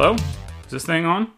Hello? Is this thing on?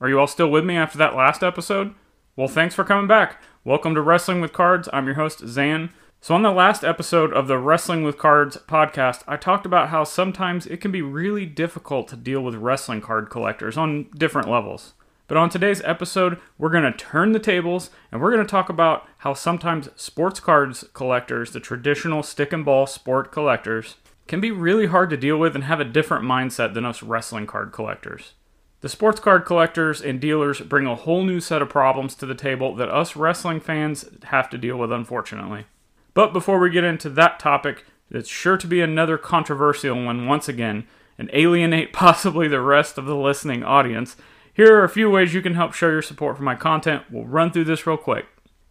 Are you all still with me after that last episode? Well, thanks for coming back. Welcome to Wrestling with Cards. I'm your host, Zhan. So, on the last episode of the Wrestling with Cards podcast, I talked about how sometimes it can be really difficult to deal with wrestling card collectors on different levels. But on today's episode, we're going to turn the tables and we're going to talk about how sometimes sports cards collectors, the traditional stick and ball sport collectors, can be really hard to deal with and have a different mindset than us wrestling card collectors. The sports card collectors and dealers bring a whole new set of problems to the table that us wrestling fans have to deal with, unfortunately. But before we get into that topic, it's sure to be another controversial one once again and alienate possibly the rest of the listening audience. Here are a few ways you can help show your support for my content. We'll run through this real quick.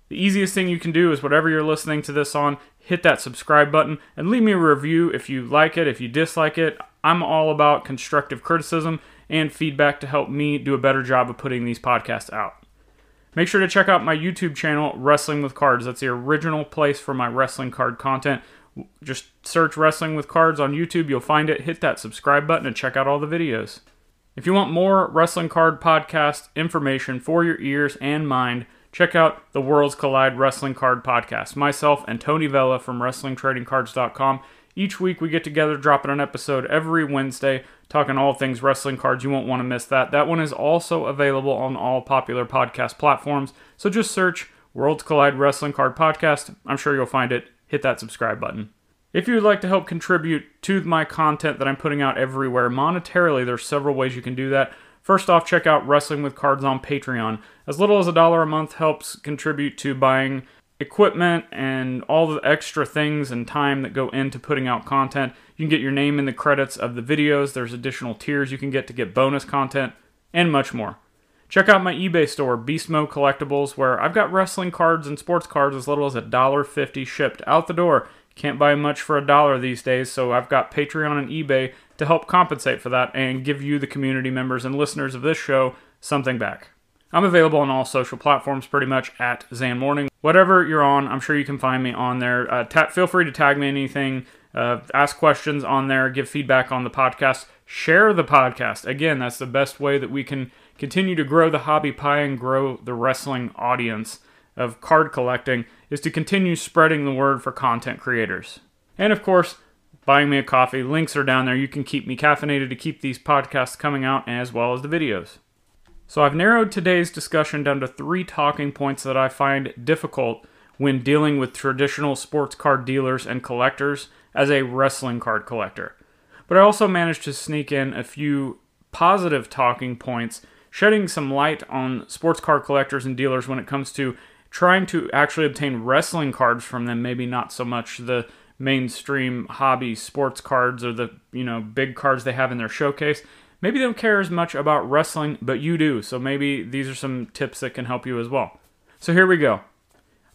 The easiest thing you can do is whatever you're listening to this on, hit that subscribe button and leave me a review if you like it, if you dislike it. I'm all about constructive criticism and feedback to help me do a better job of putting these podcasts out. Make sure to check out my YouTube channel, Wrestling with Cards. That's the original place for my wrestling card content. Just search Wrestling with Cards on YouTube, you'll find it. Hit that subscribe button and check out all the videos. If you want more wrestling card podcast information for your ears and mind, check out the Worlds Collide Wrestling Card Podcast. Myself and Tony Vella from WrestlingTradingCards.com. Each week we get together, dropping an episode every Wednesday, talking all things wrestling cards. You won't want to miss that. That one is also available on all popular podcast platforms. So just search Worlds Collide Wrestling Card Podcast. I'm sure you'll find it. Hit that subscribe button. If you would like to help contribute to my content that I'm putting out everywhere monetarily, there's several ways you can do that. First off, check out Wrestling with Cards on Patreon. As little as a dollar a month helps contribute to buying equipment and all the extra things and time that go into putting out content. You can get your name in the credits of the videos. There's additional tiers you can get to get bonus content and much more. Check out my eBay store, Beast Mode Collectibles, where I've got wrestling cards and sports cards as little as $1.50 shipped out the door. Can't buy much for a dollar these days, so I've got Patreon and eBay to help compensate for that and give you, the community members and listeners of this show, something back. I'm available on all social platforms pretty much at Zhan Morning. Whatever you're on, I'm sure you can find me on there. Uh, ta- feel free to tag me anything, uh, ask questions on there, give feedback on the podcast, share the podcast. Again, that's the best way that we can continue to grow the hobby pie and grow the wrestling audience of card collecting is to continue spreading the word for content creators. And of course, buying me a coffee. Links are down there. You can keep me caffeinated to keep these podcasts coming out as well as the videos. So I've narrowed today's discussion down to three talking points that I find difficult when dealing with traditional sports card dealers and collectors as a wrestling card collector. But I also managed to sneak in a few positive talking points, shedding some light on sports card collectors and dealers when it comes to trying to actually obtain wrestling cards from them, maybe not so much the mainstream hobby sports cards or the, you know, big cards they have in their showcase maybe they don't care as much about wrestling, but you do. So maybe these are some tips that can help you as well. So here we go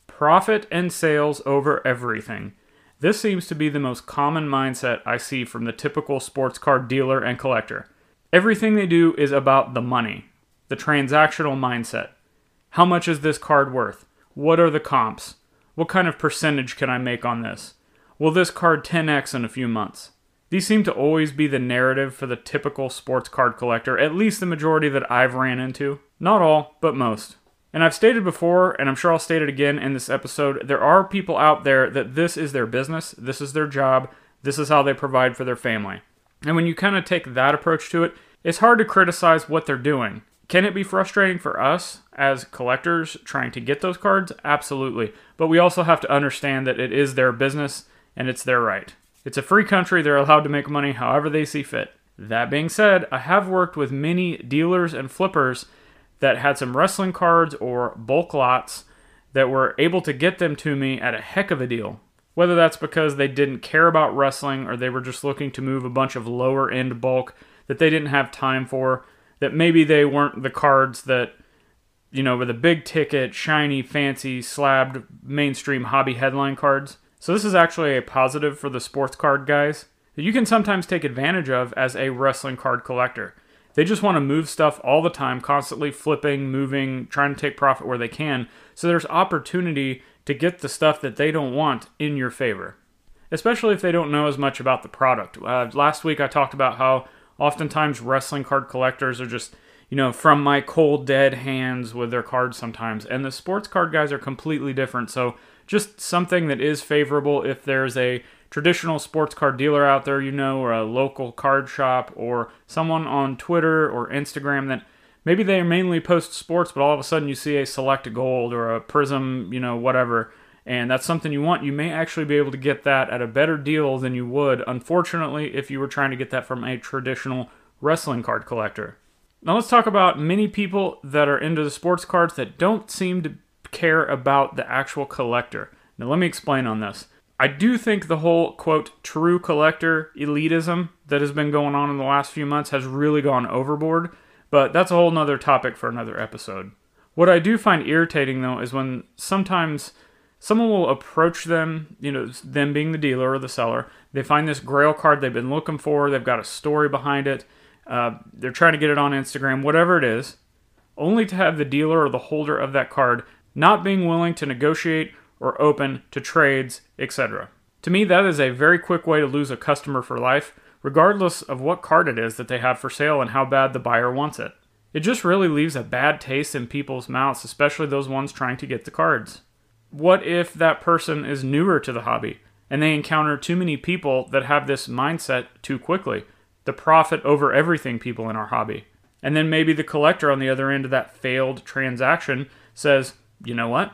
profit and sales over everything. This seems to be the most common mindset I see from the typical sports card dealer and collector. Everything they do is about the money, the transactional mindset. How much is this card worth? What are the comps? What kind of percentage can I make on this? Will this card 10x in a few months? These seem to always be the narrative for the typical sports card collector, at least the majority that I've ran into. Not all, but most. And I've stated before, and I'm sure I'll state it again in this episode, there are people out there that this is their business, this is their job, this is how they provide for their family. And when you kind of take that approach to it, it's hard to criticize what they're doing. Can it be frustrating for us as collectors trying to get those cards? Absolutely. But we also have to understand that it is their business and it's their right. It's a free country, they're allowed to make money however they see fit. That being said, I have worked with many dealers and flippers that had some wrestling cards or bulk lots that were able to get them to me at a heck of a deal. Whether that's because they didn't care about wrestling or they were just looking to move a bunch of lower end bulk that they didn't have time for, that maybe they weren't the cards that, you know, were the big ticket, shiny, fancy, slabbed mainstream hobby headline cards. So this is actually a positive for the sports card guys that you can sometimes take advantage of as a wrestling card collector. They just want to move stuff all the time, constantly flipping, moving, trying to take profit where they can. So there's opportunity to get the stuff that they don't want in your favor, especially if they don't know as much about the product. Uh, last week I talked about how Oftentimes, wrestling card collectors are just, you know, from my cold, dead hands with their cards sometimes. And the sports card guys are completely different. So, just something that is favorable if there's a traditional sports card dealer out there, you know, or a local card shop, or someone on Twitter or Instagram that maybe they mainly post sports, but all of a sudden you see a select gold or a prism, you know, whatever, and that's something you want, you may actually be able to get that at a better deal than you would, unfortunately, if you were trying to get that from a traditional wrestling card collector. Now let's talk about many people that are into the sports cards that don't seem to care about the actual collector. Now let me explain on this. I do think the whole quote true collector elitism that has been going on in the last few months has really gone overboard, but that's a whole nother topic for another episode. What I do find irritating though is when sometimes someone will approach them, you know, them being the dealer or the seller, they find this grail card they've been looking for, they've got a story behind it, uh, they're trying to get it on Instagram, whatever it is, only to have the dealer or the holder of that card not being willing to negotiate or open to trades, etc. To me, that is a very quick way to lose a customer for life, regardless of what card it is that they have for sale and how bad the buyer wants it. It just really leaves a bad taste in people's mouths, especially those ones trying to get the cards. What if that person is newer to the hobby and they encounter too many people that have this mindset too quickly? The profit over everything people in our hobby. And then maybe the collector on the other end of that failed transaction says, you know what?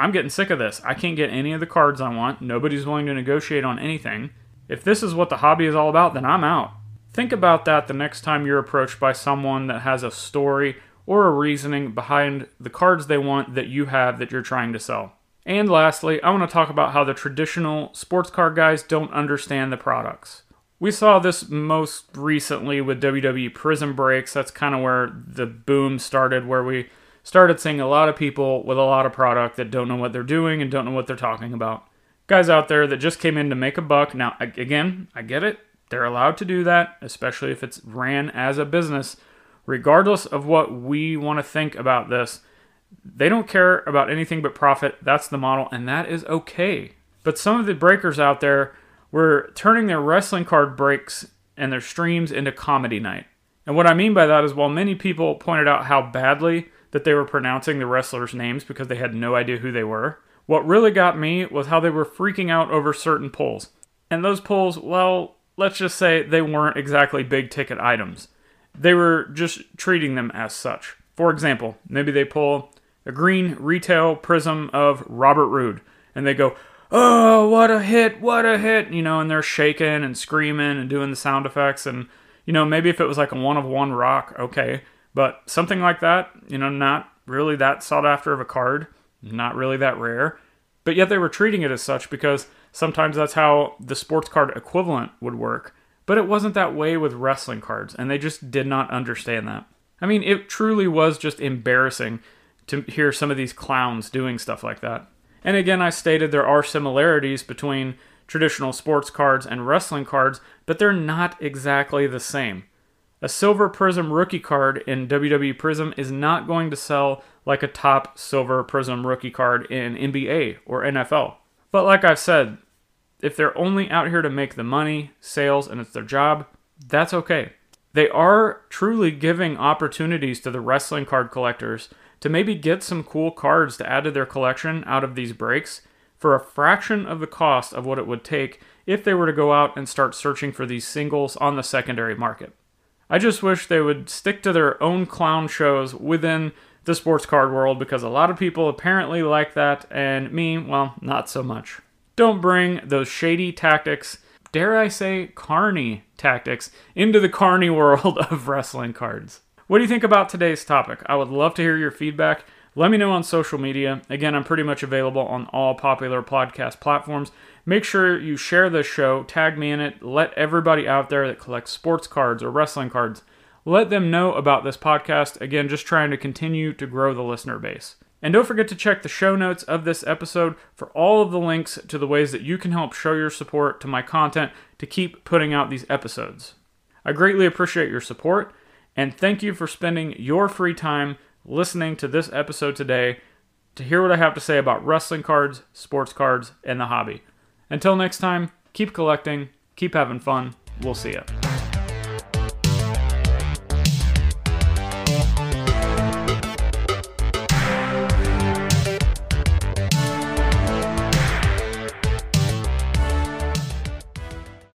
I'm getting sick of this. I can't get any of the cards I want. Nobody's willing to negotiate on anything. If this is what the hobby is all about, then I'm out. Think about that the next time you're approached by someone that has a story or a reasoning behind the cards they want that you have that you're trying to sell. And lastly, I want to talk about how the traditional sports car guys don't understand the products. We saw this most recently with WWE Prism Breaks. That's kind of where the boom started, where we started seeing a lot of people with a lot of product that don't know what they're doing and don't know what they're talking about. Guys out there that just came in to make a buck. Now, again, I get it. They're allowed to do that, especially if it's ran as a business. Regardless of what we want to think about this, they don't care about anything but profit. That's the model, and that is okay. But some of the breakers out there were turning their wrestling card breaks and their streams into comedy night. And what I mean by that is while many people pointed out how badly that they were pronouncing the wrestlers' names because they had no idea who they were. What really got me was how they were freaking out over certain pulls. And those pulls, well, let's just say they weren't exactly big ticket items. They were just treating them as such. For example, maybe they pull a green retail prism of Robert Roode and they go, Oh, what a hit, what a hit, you know, and they're shaking and screaming and doing the sound effects. And, you know, maybe if it was like a one of one rock, okay. But something like that, you know, not really that sought after of a card, not really that rare, but yet they were treating it as such because sometimes that's how the sports card equivalent would work. But it wasn't that way with wrestling cards, and they just did not understand that. I mean, it truly was just embarrassing to hear some of these clowns doing stuff like that. And again, I stated there are similarities between traditional sports cards and wrestling cards, but they're not exactly the same. A Silver Prism rookie card in WWE Prism is not going to sell like a top Silver Prism rookie card in NBA or NFL. But like I've said, if they're only out here to make the money, sales, and it's their job, that's okay. They are truly giving opportunities to the wrestling card collectors to maybe get some cool cards to add to their collection out of these breaks for a fraction of the cost of what it would take if they were to go out and start searching for these singles on the secondary market. I just wish they would stick to their own clown shows within the sports card world because a lot of people apparently like that, and me, well, not so much. Don't bring those shady tactics, dare I say, carny tactics, into the carny world of wrestling cards. What do you think about today's topic? I would love to hear your feedback. Let me know on social media. Again, I'm pretty much available on all popular podcast platforms. Make sure you share this show, tag me in it, let everybody out there that collects sports cards or wrestling cards, let them know about this podcast. Again, just trying to continue to grow the listener base. And don't forget to check the show notes of this episode for all of the links to the ways that you can help show your support to my content to keep putting out these episodes. I greatly appreciate your support, and thank you for spending your free time listening to this episode today to hear what I have to say about wrestling cards, sports cards, and the hobby. Until next time, keep collecting, keep having fun. We'll see ya.